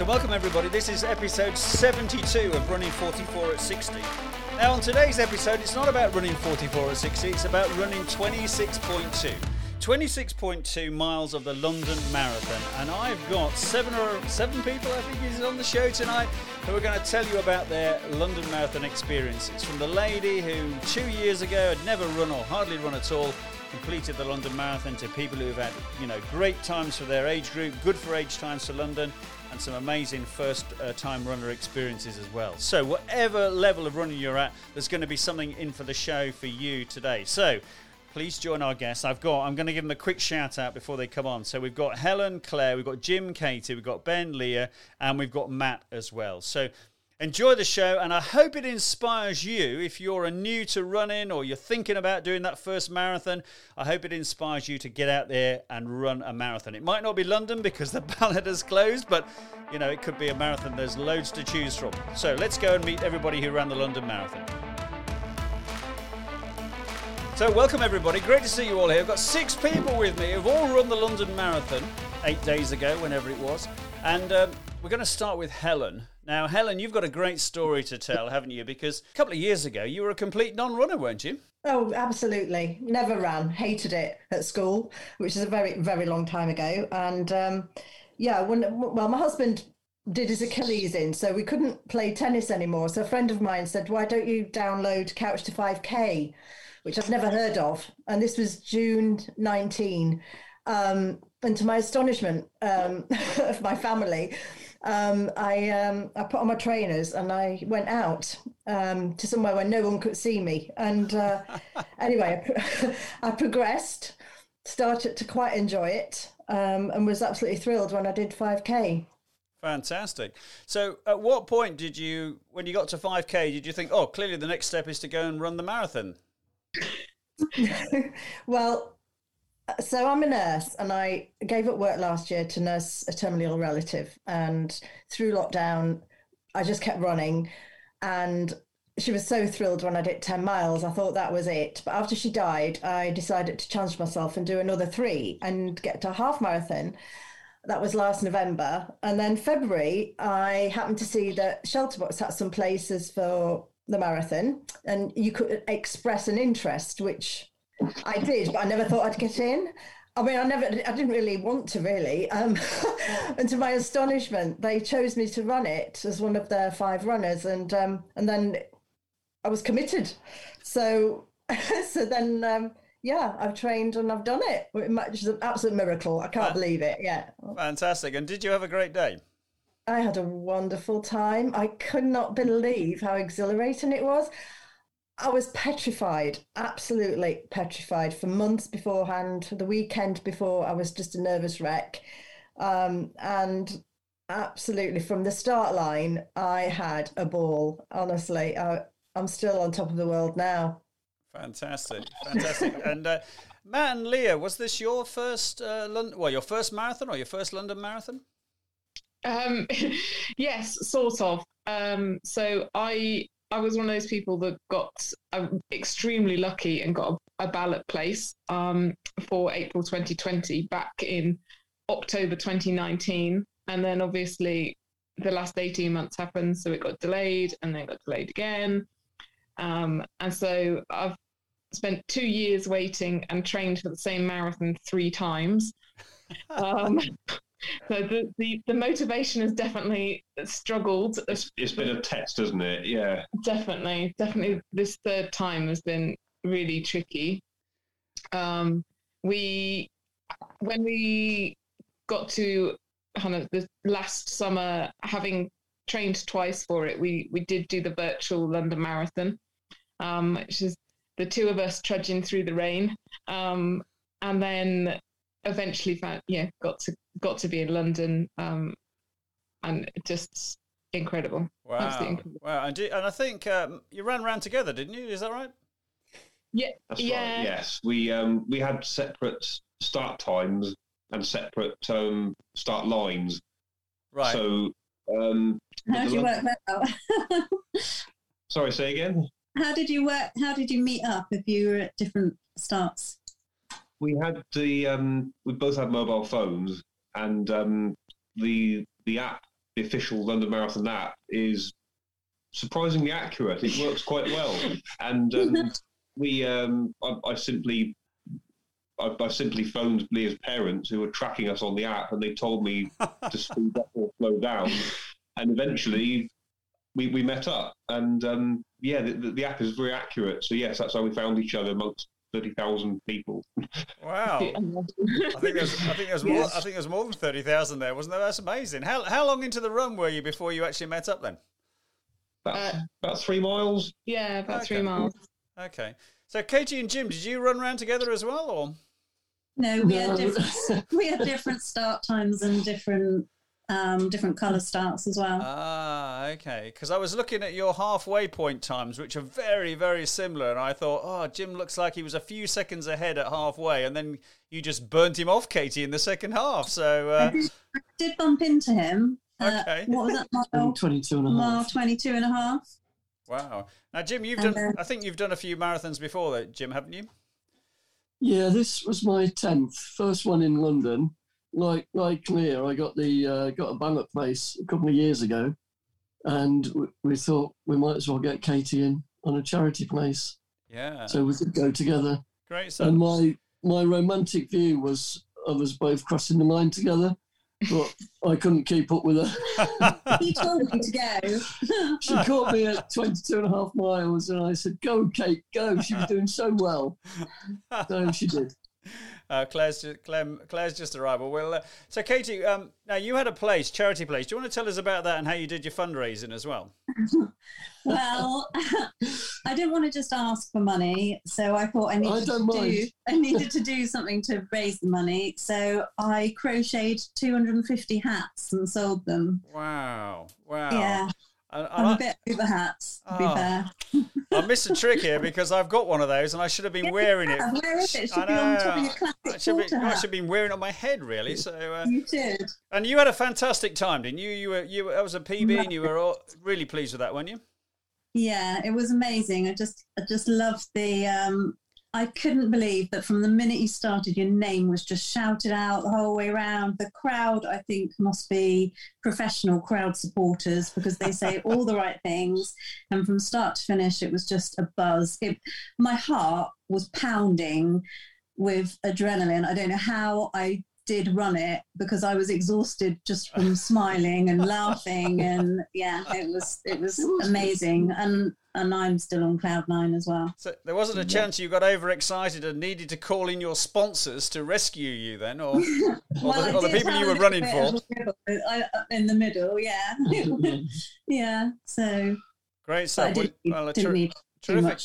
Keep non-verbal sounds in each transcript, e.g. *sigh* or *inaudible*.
So, welcome everybody. This is episode 72 of Running 44 at 60. Now, on today's episode, it's not about running 44 at 60, it's about running 26.2. 26.2 miles of the London Marathon, and I've got seven or seven people, I think, is on the show tonight who are going to tell you about their London Marathon experiences. From the lady who two years ago had never run or hardly run at all, completed the London Marathon, to people who have had, you know, great times for their age group, good for age times for London, some amazing first uh, time runner experiences as well. So, whatever level of running you're at, there's going to be something in for the show for you today. So, please join our guests. I've got, I'm going to give them a quick shout out before they come on. So, we've got Helen, Claire, we've got Jim, Katie, we've got Ben, Leah, and we've got Matt as well. So, Enjoy the show, and I hope it inspires you if you're a new to running or you're thinking about doing that first marathon. I hope it inspires you to get out there and run a marathon. It might not be London because the *laughs* ballot has closed, but you know, it could be a marathon. There's loads to choose from. So let's go and meet everybody who ran the London Marathon. So, welcome everybody. Great to see you all here. I've got six people with me who've all run the London Marathon eight days ago, whenever it was. And um, we're going to start with Helen. Now, Helen, you've got a great story to tell, haven't you? Because a couple of years ago, you were a complete non runner, weren't you? Oh, absolutely. Never ran. Hated it at school, which is a very, very long time ago. And um, yeah, when well, my husband did his Achilles in, so we couldn't play tennis anymore. So a friend of mine said, "Why don't you download Couch to 5K?" Which I've never heard of, and this was June 19. Um, and to my astonishment um, *laughs* of my family, um, I um, I put on my trainers and I went out um, to somewhere where no one could see me. And uh, *laughs* anyway, I, *laughs* I, progressed, started to quite enjoy it, um, and was absolutely thrilled when I did 5k. Fantastic. So, at what point did you, when you got to 5k, did you think, oh, clearly the next step is to go and run the marathon? *laughs* well, so I'm a nurse and I gave up work last year to nurse a terminally ill relative. And through lockdown, I just kept running. And she was so thrilled when I did 10 miles. I thought that was it. But after she died, I decided to challenge myself and do another three and get to a half marathon. That was last November. And then February, I happened to see that Shelterbox had some places for the marathon and you could express an interest, which I did, but I never thought I'd get in. I mean, I never, I didn't really want to really. Um, *laughs* and to my astonishment, they chose me to run it as one of their five runners, and um, and then I was committed. So, *laughs* so then, um, yeah, I've trained and I've done it, which is an absolute miracle. I can't believe it. Yeah, fantastic. And did you have a great day? I had a wonderful time. I could not believe how exhilarating it was. I was petrified, absolutely petrified for months beforehand. The weekend before, I was just a nervous wreck. Um, and absolutely, from the start line, I had a ball. Honestly, I, I'm still on top of the world now. Fantastic, fantastic. *laughs* and uh, Matt and Leah, was this your first uh, London? Well, your first marathon or your first London marathon? Um, *laughs* yes, sort of. Um, so I I was one of those people that got um, extremely lucky and got a, a ballot place um, for April 2020 back in October 2019. And then obviously the last 18 months happened. So it got delayed and then got delayed again. Um, and so I've spent two years waiting and trained for the same marathon three times. *laughs* So the, the, the motivation has definitely struggled. It's, it's been a test, hasn't it? Yeah. Definitely, definitely. This third time has been really tricky. Um, we when we got to kind of the last summer, having trained twice for it, we we did do the virtual London Marathon, um, which is the two of us trudging through the rain. Um, and then eventually found yeah got to got to be in London um, and just incredible. Wow, incredible. wow! And, and I think um, you ran around together, didn't you? Is that right? Yeah, That's yeah. Right. Yes, we um, we had separate start times and separate um, start lines. Right. So. Um, How did you work that out? *laughs* Sorry, say again. How did you work? How did you meet up if you were at different starts? We had the um, we both had mobile phones, and um, the the app the official London Marathon app is surprisingly accurate. It works quite well, *laughs* and um, *laughs* we um, I, I simply I, I, simply phoned Leah's parents who were tracking us on the app, and they told me to *laughs* speed up or slow down. And eventually, we, we met up, and um, yeah, the, the, app is very accurate. So yes, that's how we found each other amongst thirty thousand people. Wow, *laughs* I think there's I think there's more I think there's more than thirty thousand there, wasn't there? That's amazing. How how long into the run were you before you actually met up then? About, uh, about three miles. Yeah, about okay. three miles. Okay. So Katie and Jim, did you run around together as well, or? No, we had different. we had different start times and different um, different colour starts as well. Ah, okay. Because I was looking at your halfway point times, which are very, very similar, and I thought, oh, Jim looks like he was a few seconds ahead at halfway, and then you just burnt him off, Katie, in the second half. So uh... I, did, I, did, bump into him. Uh, okay. what was that *laughs* mile? 22 and a half. Mile 22 and a half. Wow. Now, Jim, you've done. Uh, I think you've done a few marathons before, though, Jim, haven't you? Yeah, this was my tenth, first one in London like like Leah, I got the uh, got a ballot place a couple of years ago, and we, we thought we might as well get Katie in on a charity place. Yeah. So we could go together. Great. And my my romantic view was of us both crossing the line together, but I couldn't keep up with her. *laughs* he told me to go. *laughs* she caught me at 22 and a half miles, and I said, "Go, Kate, go." She was doing so well, so she did. *laughs* Uh, Claire's, just, Claire, Claire's just arrived. Well, uh, so Katie, um, now you had a place, charity place. Do you want to tell us about that and how you did your fundraising as well? *laughs* well, *laughs* I didn't want to just ask for money, so I thought I needed I to do I needed to do something to raise the money. So I crocheted 250 hats and sold them. Wow! Wow! Yeah. I, am a bit over hats, to oh, be ah. fair. I missed a trick here because I've got one of those and I should have been wearing it. Where is it? it should I be on top of your classic I should, be, I should have been wearing it on my head, really. So uh, you did. And you had a fantastic time, didn't you? You were you. Were, that was a PB, and you were all, really pleased with that, weren't you? Yeah, it was amazing. I just I just loved the um, I couldn't believe that from the minute you started, your name was just shouted out the whole way around. The crowd, I think, must be professional crowd supporters because they say *laughs* all the right things. And from start to finish, it was just a buzz. It, my heart was pounding with adrenaline. I don't know how I did run it because I was exhausted just from *laughs* smiling and laughing and yeah it was it was amazing and and I'm still on cloud nine as well. So there wasn't a chance you got overexcited and needed to call in your sponsors to rescue you then, or, *laughs* or, well, the, or the, people you were running for? Uh, in the middle, yeah, *laughs* *laughs* yeah. So great stuff. Well, a ter- terrific,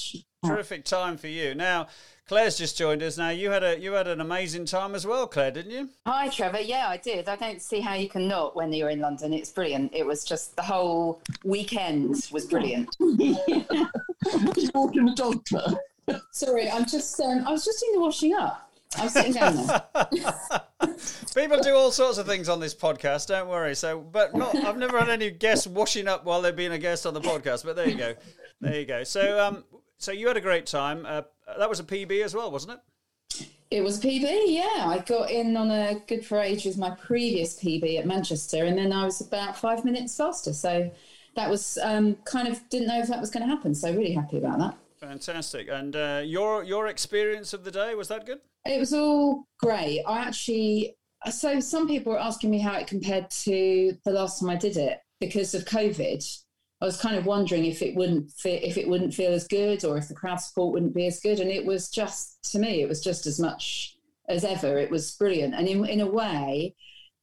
terrific time for you. Now, Claire's just joined us. Now you had a you had an amazing time as well, Claire, didn't you? Hi, Trevor. Yeah, I did. I don't see how you can not when you're in London. It's brilliant. It was just the whole weekend was brilliant. Walking the dog. Sorry, I'm just. Um, I was just doing the washing up. I was sitting down there. *laughs* People do all sorts of things on this podcast. Don't worry. So, but not. I've never had any guests washing up while they've been a guest on the podcast. But there you go. There you go. So, um, so you had a great time. Uh, that was a PB as well, wasn't it? It was PB, yeah. I got in on a good for with my previous PB at Manchester, and then I was about five minutes faster. So that was um, kind of didn't know if that was going to happen. So really happy about that. Fantastic. And uh, your your experience of the day was that good? It was all great. I actually so some people were asking me how it compared to the last time I did it because of COVID. I was kind of wondering if it wouldn't fit, if it wouldn't feel as good, or if the crowd support wouldn't be as good. And it was just to me, it was just as much as ever. It was brilliant, and in in a way,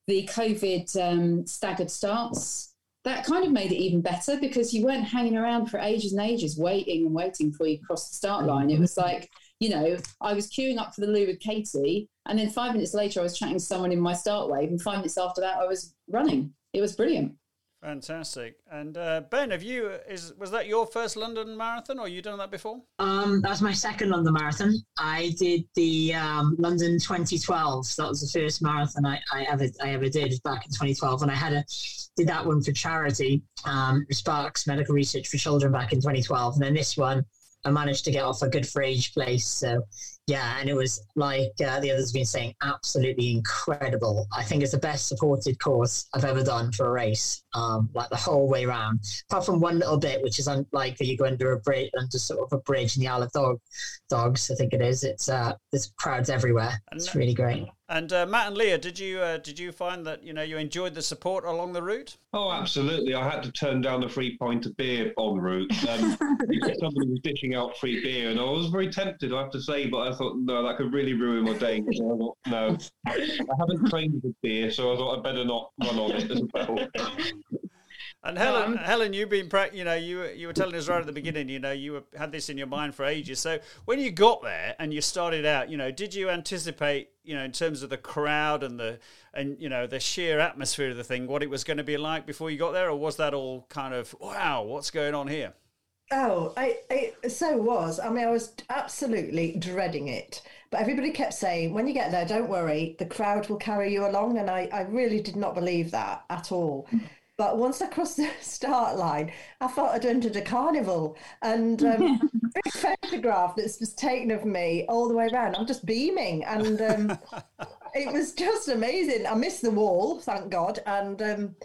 the COVID um, staggered starts that kind of made it even better because you weren't hanging around for ages and ages waiting and waiting before you crossed the start line. It was like you know, I was queuing up for the loo with Katie, and then five minutes later, I was chatting to someone in my start wave, and five minutes after that, I was running. It was brilliant. Fantastic. And uh, Ben, have you is was that your first London marathon, or you done that before? Um, that was my second London marathon. I did the um, London 2012. So that was the first marathon I, I ever I ever did back in 2012, and I had a did that one for charity, um, Sparks Medical Research for Children back in 2012, and then this one I managed to get off a good for age place. So Yeah, and it was like uh, the others have been saying, absolutely incredible. I think it's the best supported course I've ever done for a race, um, like the whole way around. Apart from one little bit, which is un- like you go under a bridge, under sort of a bridge in the Isle of Dog, Dogs, I think it is. It's uh, there's crowds everywhere. It's really great. And uh, Matt and Leah, did you uh, did you find that you know you enjoyed the support along the route? Oh, absolutely. I had to turn down the free pint of beer en route. Um, *laughs* somebody was dishing out free beer, and I was very tempted, I have to say, but I thought, no, that could really ruin my day. I thought, no, I haven't trained with beer, so I thought I'd better not run on it as well. And Helen, um, Helen, you've been, pra- you know, you were- you were telling us right at the beginning, you know, you were, had this in your mind for ages. So when you got there and you started out, you know, did you anticipate, you know, in terms of the crowd and the and you know the sheer atmosphere of the thing, what it was going to be like before you got there, or was that all kind of wow, what's going on here? Oh, I, I so was. I mean, I was absolutely dreading it. But everybody kept saying, when you get there, don't worry, the crowd will carry you along. And I, I really did not believe that at all. But once I crossed *laughs* the start line, I thought I'd entered a carnival. And um, *laughs* big photograph that's just taken of me all the way around. I'm just beaming. And um, it was just amazing. I missed the wall, thank God. And um,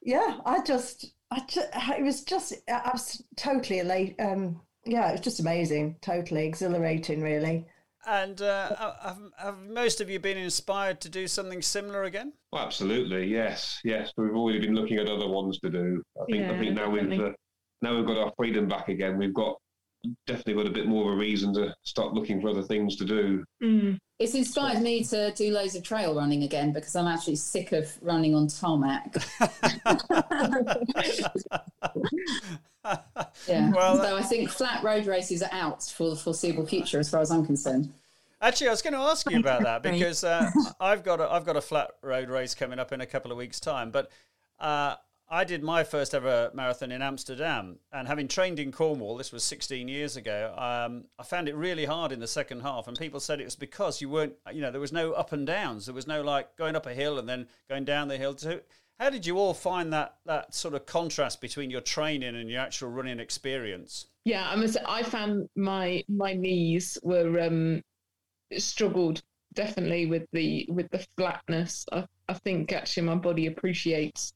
yeah, I just, I just, it was just, I was totally elate. Um, yeah, it was just amazing, totally exhilarating, really. And uh, have, have most of you been inspired to do something similar again? Well, absolutely, yes, yes. We've already been looking at other ones to do. I think, I think now we've uh, now we've got our freedom back again. We've got definitely got a bit more of a reason to start looking for other things to do. Mm. It's inspired me to do loads of trail running again because I'm actually sick of running on tarmac. *laughs* Yeah. Well, so I think flat road races are out for the foreseeable future, as far as I'm concerned. Actually, I was going to ask you about that *laughs* because uh, I've got a, I've got a flat road race coming up in a couple of weeks' time. But uh, I did my first ever marathon in Amsterdam, and having trained in Cornwall, this was 16 years ago. Um, I found it really hard in the second half, and people said it was because you weren't, you know, there was no up and downs. There was no like going up a hill and then going down the hill. So, how did you all find that that sort of contrast between your training and your actual running experience? Yeah, I must. I found my my knees were um, struggled definitely with the with the flatness. I, I think actually my body appreciates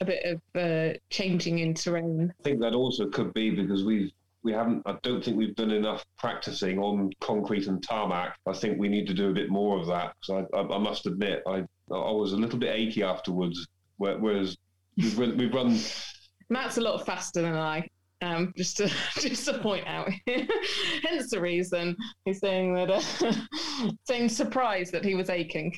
a bit of uh, changing in terrain. I think that also could be because we've we haven't. I don't think we've done enough practicing on concrete and tarmac. I think we need to do a bit more of that. So I, I, I must admit, I I was a little bit achy afterwards. Whereas we've run, we've run Matt's a lot faster than I. Um, just to *laughs* just to point out, *laughs* hence the reason he's saying that, uh, *laughs* saying surprised that he was aching.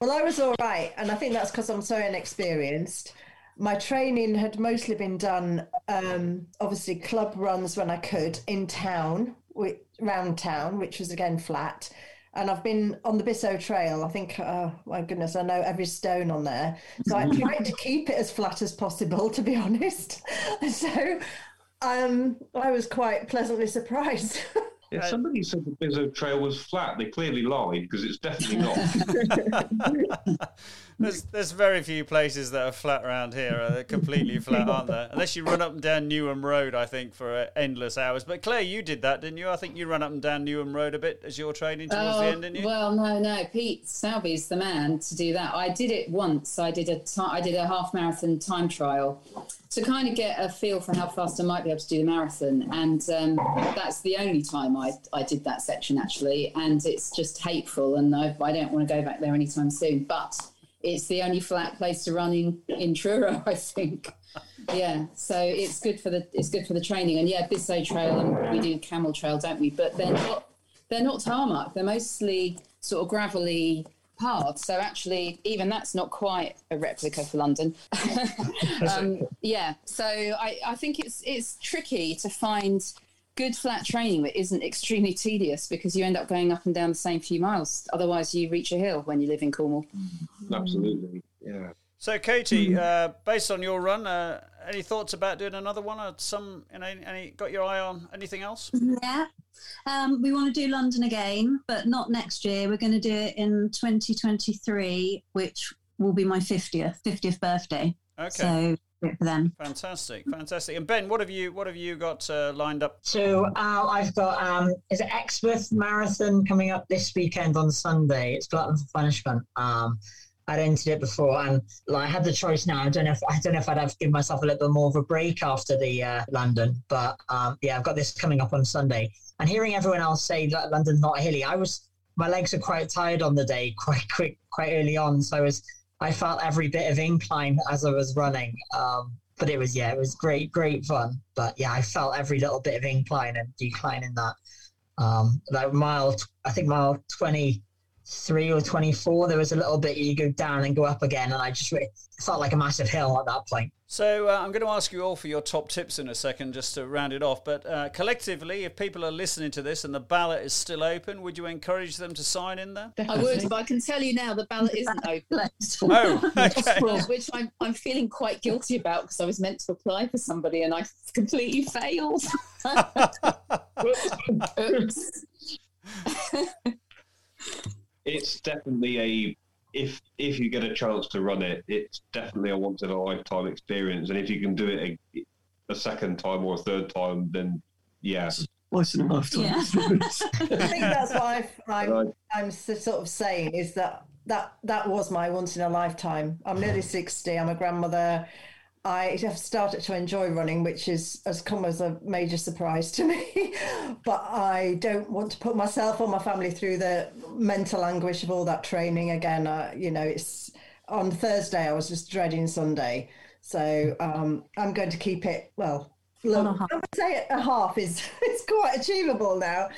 Well, I was all right, and I think that's because I'm so inexperienced. My training had mostly been done, um, obviously, club runs when I could in town, wi- round town, which was again flat. And I've been on the Bissoe Trail. I think, oh my goodness, I know every stone on there. So I *laughs* tried to keep it as flat as possible, to be *laughs* honest. *laughs* So um, I was quite pleasantly surprised. Yeah, somebody said the Bissoe Trail was flat. They clearly lied because it's definitely not. *laughs* *laughs* There's there's very few places that are flat around here. They're completely *laughs* flat, aren't there? Unless you run up and down Newham Road, I think, for uh, endless hours. But Claire, you did that, didn't you? I think you run up and down Newham Road a bit as you're training towards the end, didn't you? Oh, Well, no, no. Pete Salvy's the man to do that. I did it once. I did a ti I did a half marathon time trial to kind of get a feel for how fast I might be able to do the marathon, and um, that's the only time I I did that section actually. And it's just hateful, and I, I don't want to go back there anytime soon. But it's the only flat place to run in in Truro, *laughs* I think. Yeah, so it's good for the it's good for the training, and yeah, Bissoe Trail and we do Camel Trail, don't we? But they're not they're not tarmac. They're mostly sort of gravelly paths. So actually, even that's not quite a replica for London. *laughs* *laughs* um, yeah. So I, I think it's it's tricky to find good flat training that isn't extremely tedious because you end up going up and down the same few miles. Otherwise, you reach a hill when you live in Cornwall. Absolutely, yeah. So, Katie, uh, based on your run, uh, any thoughts about doing another one? Or some, you know, any got your eye on anything else? Yeah. Um, we want to do London again, but not next year. We're going to do it in 2023, which will be my 50th, 50th birthday. Okay. So for them. Fantastic, fantastic. And Ben, what have you what have you got uh, lined up? So uh, I've got um, is it Exmouth Marathon coming up this weekend on Sunday? It's Glutton for Punishment. Um, I'd entered it before, and like, I had the choice now. I don't know if I don't know if I'd have to give myself a little bit more of a break after the uh, London, but um, yeah, I've got this coming up on Sunday. And hearing everyone else say that London's not hilly, I was my legs are quite tired on the day, quite quick, quite early on. So I was I felt every bit of incline as I was running. Um, but it was yeah, it was great, great fun. But yeah, I felt every little bit of incline and decline in that. Um, like mile, I think mile twenty three or 24, there was a little bit you go down and go up again. And I just really, felt like a massive hill at that point. So uh, I'm going to ask you all for your top tips in a second, just to round it off. But uh, collectively, if people are listening to this and the ballot is still open, would you encourage them to sign in there? I would, but I can tell you now the ballot isn't *laughs* open. oh, *laughs* okay. *laughs* Which I'm, I'm feeling quite guilty about because I was meant to apply for somebody and I completely failed. Oops. it's definitely a if if you get a chance to run it, it's definitely a once in a lifetime experience. And if you can do it a, a second time or a third time, then yeah, Once in a lifetime. Yeah. *laughs* I think that's why I'm, I'm s- sort of saying is that that that was my once in a lifetime. I'm nearly sixty. I'm a grandmother. I have started to enjoy running, which is has come as a major surprise to me. *laughs* but I don't want to put myself or my family through the mental anguish of all that training again. Uh, you know, it's on Thursday. I was just dreading Sunday, so um, I'm going to keep it well. Look. I would say a half is *laughs* it's quite achievable now,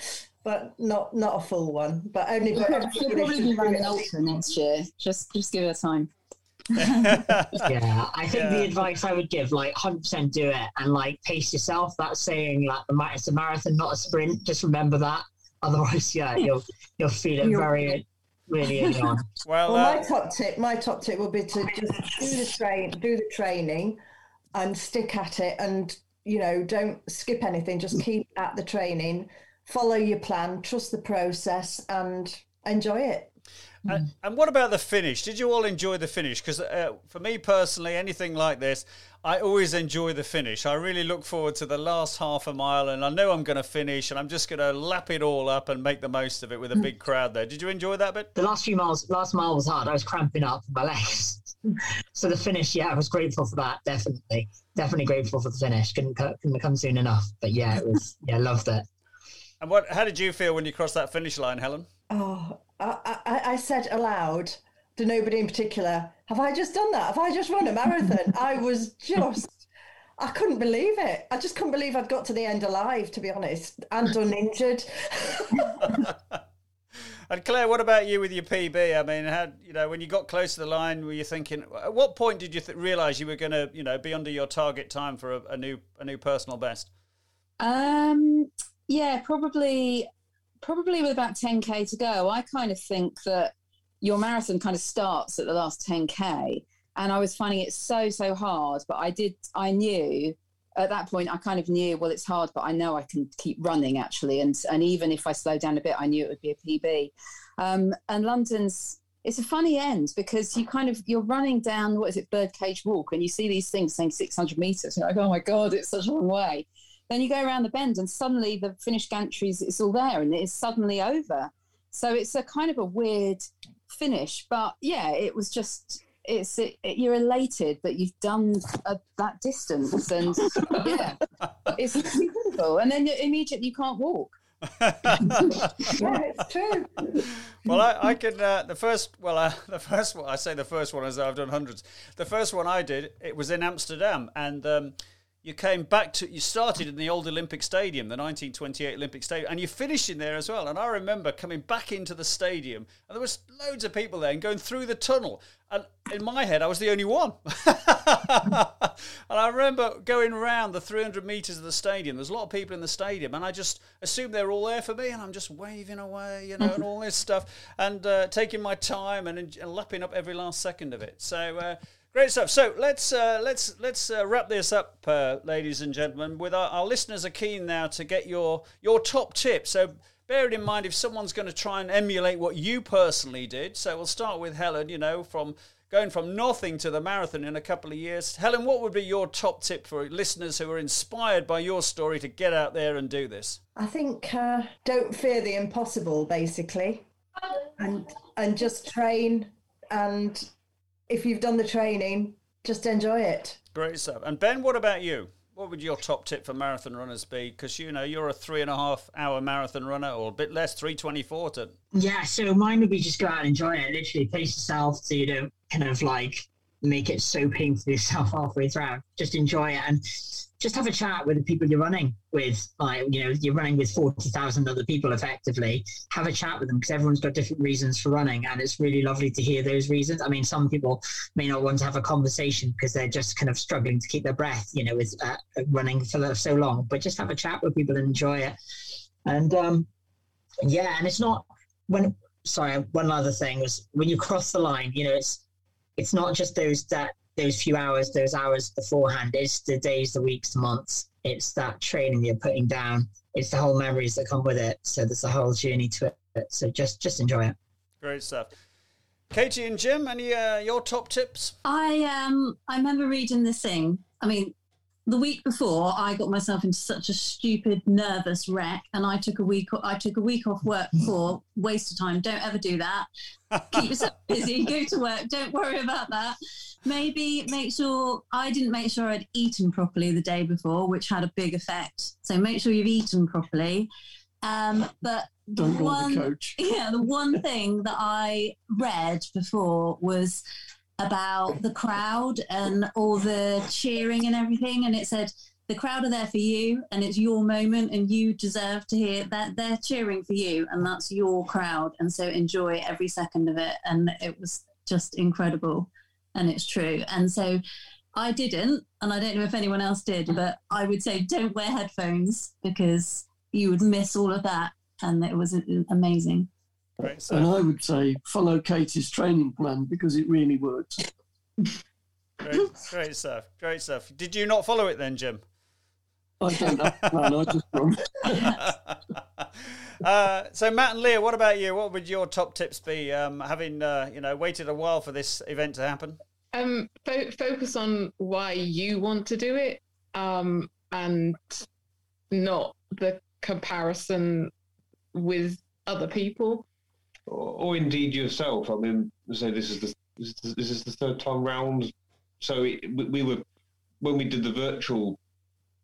but not not a full one. But only for She'll probably be running ultra next year. Just just give her time. Yeah, I think the advice I would give, like, 100% do it and like pace yourself. That saying like the it's a marathon, not a sprint. Just remember that. *laughs* Otherwise, yeah, you'll you'll feel it very really early on. *laughs* Well, Well, uh, my top tip, my top tip would be to just do the train, do the training, and stick at it, and you know, don't skip anything. Just keep at the training, follow your plan, trust the process, and enjoy it. And, and what about the finish? Did you all enjoy the finish? Because uh, for me personally, anything like this, I always enjoy the finish. I really look forward to the last half a mile, and I know I'm going to finish, and I'm just going to lap it all up and make the most of it with a hmm. big crowd there. Did you enjoy that bit? The last few miles, last mile was hard. I was cramping up my legs. *laughs* so the finish, yeah, I was grateful for that. Definitely, definitely grateful for the finish. Couldn't couldn't come soon enough. But yeah, it was yeah, loved it. And what? How did you feel when you crossed that finish line, Helen? Oh, I, I, I said aloud to nobody in particular, "Have I just done that? Have I just run a marathon?" *laughs* I was just. I couldn't believe it. I just couldn't believe I'd got to the end alive, to be honest, and uninjured. *laughs* And Claire, what about you with your PB? I mean, how you know when you got close to the line, were you thinking? At what point did you th- realize you were going to, you know, be under your target time for a, a new a new personal best? Um, yeah, probably, probably with about 10k to go. I kind of think that your marathon kind of starts at the last 10k, and I was finding it so so hard. But I did, I knew at that point, I kind of knew, well, it's hard, but I know I can keep running actually, and and even if I slow down a bit, I knew it would be a PB. Um, and London's it's a funny end because you kind of you're running down what is it birdcage walk and you see these things saying 600 meters you're like oh my god it's such a long way then you go around the bend and suddenly the finished gantries it's all there and it's suddenly over so it's a kind of a weird finish but yeah it was just it's it, you're elated that you've done a, that distance and yeah *laughs* it's incredible and then immediately you can't walk *laughs* yeah, it's true. well, I, I can. Uh, the first, well, uh, *laughs* the first one. I say the first one is though I've done hundreds. The first one I did, it was in Amsterdam, and um, you came back to. You started in the old Olympic Stadium, the 1928 Olympic Stadium, and you finished in there as well. And I remember coming back into the stadium, and there was loads of people there, and going through the tunnel. And in my head, I was the only one. *laughs* and I remember going around the 300 meters of the stadium. There's a lot of people in the stadium, and I just assumed they're all there for me, and I'm just waving away, you know, and all this stuff, and uh, taking my time and, and lapping up every last second of it. So. Uh, Great stuff. So let's uh, let's let's uh, wrap this up, uh, ladies and gentlemen. With our, our listeners are keen now to get your your top tip. So bear it in mind if someone's going to try and emulate what you personally did. So we'll start with Helen. You know, from going from nothing to the marathon in a couple of years. Helen, what would be your top tip for listeners who are inspired by your story to get out there and do this? I think uh, don't fear the impossible, basically, and and just train. And if you've done the training, just enjoy it. Great stuff. And Ben, what about you? What would your top tip for marathon runners be? Because you know you're a three and a half hour marathon runner, or a bit less, three twenty four. To yeah, so mine would be just go out and enjoy it. Literally, pace yourself so you don't kind of like make it so painful for yourself *laughs* halfway through. Just enjoy it and just have a chat with the people you're running with. Like, you know, you're running with 40,000 other people effectively. Have a chat with them because everyone's got different reasons for running. And it's really lovely to hear those reasons. I mean, some people may not want to have a conversation because they're just kind of struggling to keep their breath, you know, with uh, running for so long. But just have a chat with people and enjoy it. And um, yeah, and it's not when, sorry, one other thing was when you cross the line, you know, it's, it's not just those that those few hours, those hours beforehand. It's the days, the weeks, the months. It's that training you're putting down. It's the whole memories that come with it. So there's a whole journey to it. So just just enjoy it. Great stuff. Katie and Jim, any uh, your top tips? I um I remember reading this thing. I mean, the week before, I got myself into such a stupid, nervous wreck, and I took a week. I took a week off work for Waste of time. Don't ever do that. Keep yourself busy. Go to work. Don't worry about that maybe make sure I didn't make sure I'd eaten properly the day before, which had a big effect. So make sure you've eaten properly. Um, but don't one, the coach. *laughs* Yeah, the one thing that I read before was about the crowd and all the cheering and everything, and it said the crowd are there for you and it's your moment and you deserve to hear that they're cheering for you and that's your crowd and so enjoy every second of it and it was just incredible and it's true. And so I didn't, and I don't know if anyone else did, mm. but I would say don't wear headphones because you would miss all of that. And it was amazing. Great and I would say follow Katie's training plan because it really works. great, great stuff. Great stuff. Did you not follow it then, Jim? I don't have plan. I just *laughs* uh, so Matt and Leah, what about you? What would your top tips be? Um, having uh, you know waited a while for this event to happen. Um, fo- focus on why you want to do it, um, and not the comparison with other people, or, or indeed yourself. I mean, say this is the this is the third time round. So it, we were when we did the virtual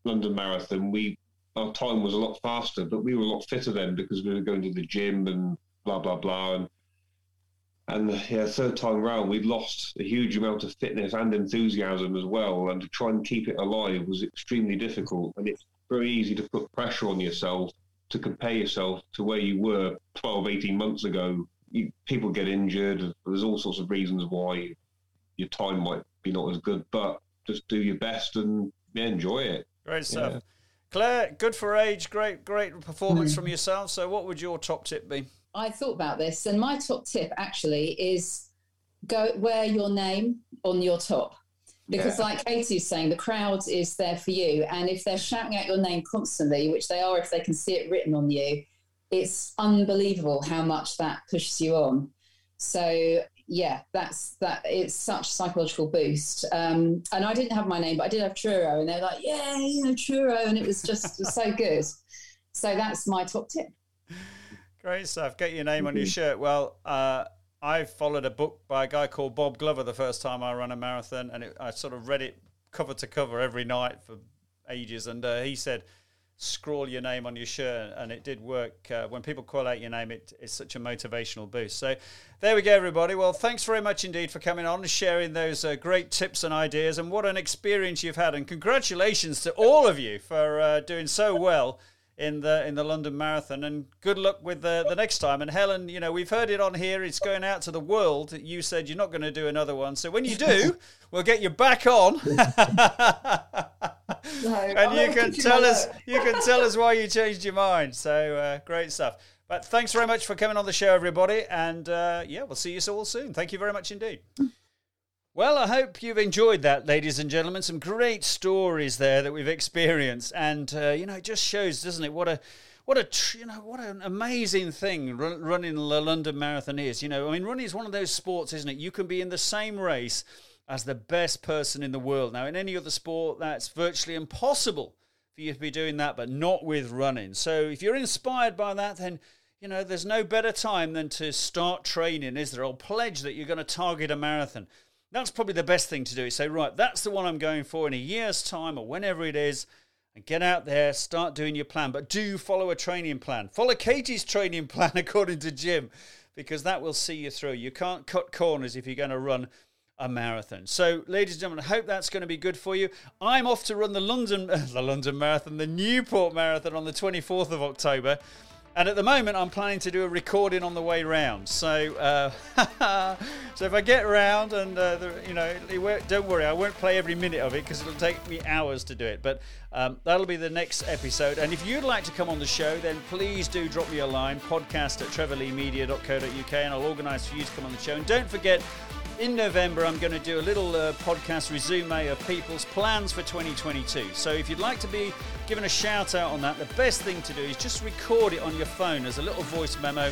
London Marathon, we our time was a lot faster, but we were a lot fitter then because we were going to the gym and blah blah blah. And and yeah, third time round, we'd lost a huge amount of fitness and enthusiasm as well. And to try and keep it alive was extremely difficult. And it's very easy to put pressure on yourself to compare yourself to where you were 12, 18 months ago. You, people get injured. There's all sorts of reasons why your time might be not as good, but just do your best and yeah, enjoy it. Great stuff. Yeah. Claire, good for age, great, great performance mm. from yourself. So, what would your top tip be? I thought about this, and my top tip actually is go wear your name on your top. Because, yeah. like Katie's saying, the crowd is there for you. And if they're shouting out your name constantly, which they are if they can see it written on you, it's unbelievable how much that pushes you on. So, yeah, that's that. It's such a psychological boost. Um, and I didn't have my name, but I did have Truro, and they're like, "Yeah, you know, Truro," and it was just so good. So that's my top tip. Great stuff. Get your name mm-hmm. on your shirt. Well, uh, I followed a book by a guy called Bob Glover the first time I ran a marathon, and it, I sort of read it cover to cover every night for ages. And uh, he said scrawl your name on your shirt, and it did work. Uh, when people call out your name, it, it's such a motivational boost. So there we go, everybody. Well, thanks very much indeed for coming on and sharing those uh, great tips and ideas, and what an experience you've had. And congratulations to all of you for uh, doing so well in the in the London Marathon. And good luck with the the next time. And Helen, you know we've heard it on here. It's going out to the world. You said you're not going to do another one. So when you do, *laughs* we'll get you back on. *laughs* no, *laughs* and you can tell us you can tell us why you changed your mind. So uh, great stuff. But thanks very much for coming on the show, everybody. And uh, yeah, we'll see you all soon. Thank you very much indeed. Well, I hope you've enjoyed that, ladies and gentlemen. Some great stories there that we've experienced, and uh, you know, it just shows, doesn't it, what a what a you know what an amazing thing run, running the London Marathon is. You know, I mean, running is one of those sports, isn't it? You can be in the same race as the best person in the world. Now, in any other sport, that's virtually impossible for you to be doing that, but not with running. So, if you're inspired by that, then you know there's no better time than to start training, is there? I'll pledge that you're going to target a marathon. That's probably the best thing to do. Say, right, that's the one I'm going for in a year's time or whenever it is and get out there, start doing your plan. But do follow a training plan. Follow Katie's training *laughs* plan according to Jim, because that will see you through. You can't cut corners if you're going to run a marathon. So, ladies and gentlemen, I hope that's going to be good for you. I'm off to run the London, *laughs* the London Marathon, the Newport Marathon on the 24th of October. And at the moment, I'm planning to do a recording on the way round. So, uh, *laughs* so if I get around and uh, the, you know, don't worry, I won't play every minute of it because it'll take me hours to do it. But um, that'll be the next episode. And if you'd like to come on the show, then please do drop me a line, podcast at trevorleemedia.co.uk, and I'll organise for you to come on the show. And don't forget, in November, I'm going to do a little uh, podcast resume of people's plans for 2022. So if you'd like to be given a shout out on that, the best thing to do is just record it on your phone as a little voice memo,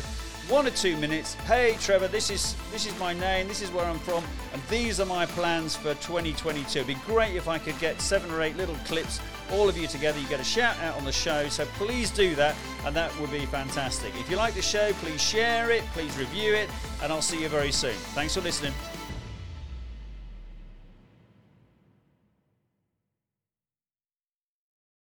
one or two minutes. Hey, Trevor, this is this is my name, this is where I'm from, and these are my plans for 2022. It'd be great if I could get seven or eight little clips, all of you together. You get a shout out on the show, so please do that, and that would be fantastic. If you like the show, please share it, please review it, and I'll see you very soon. Thanks for listening.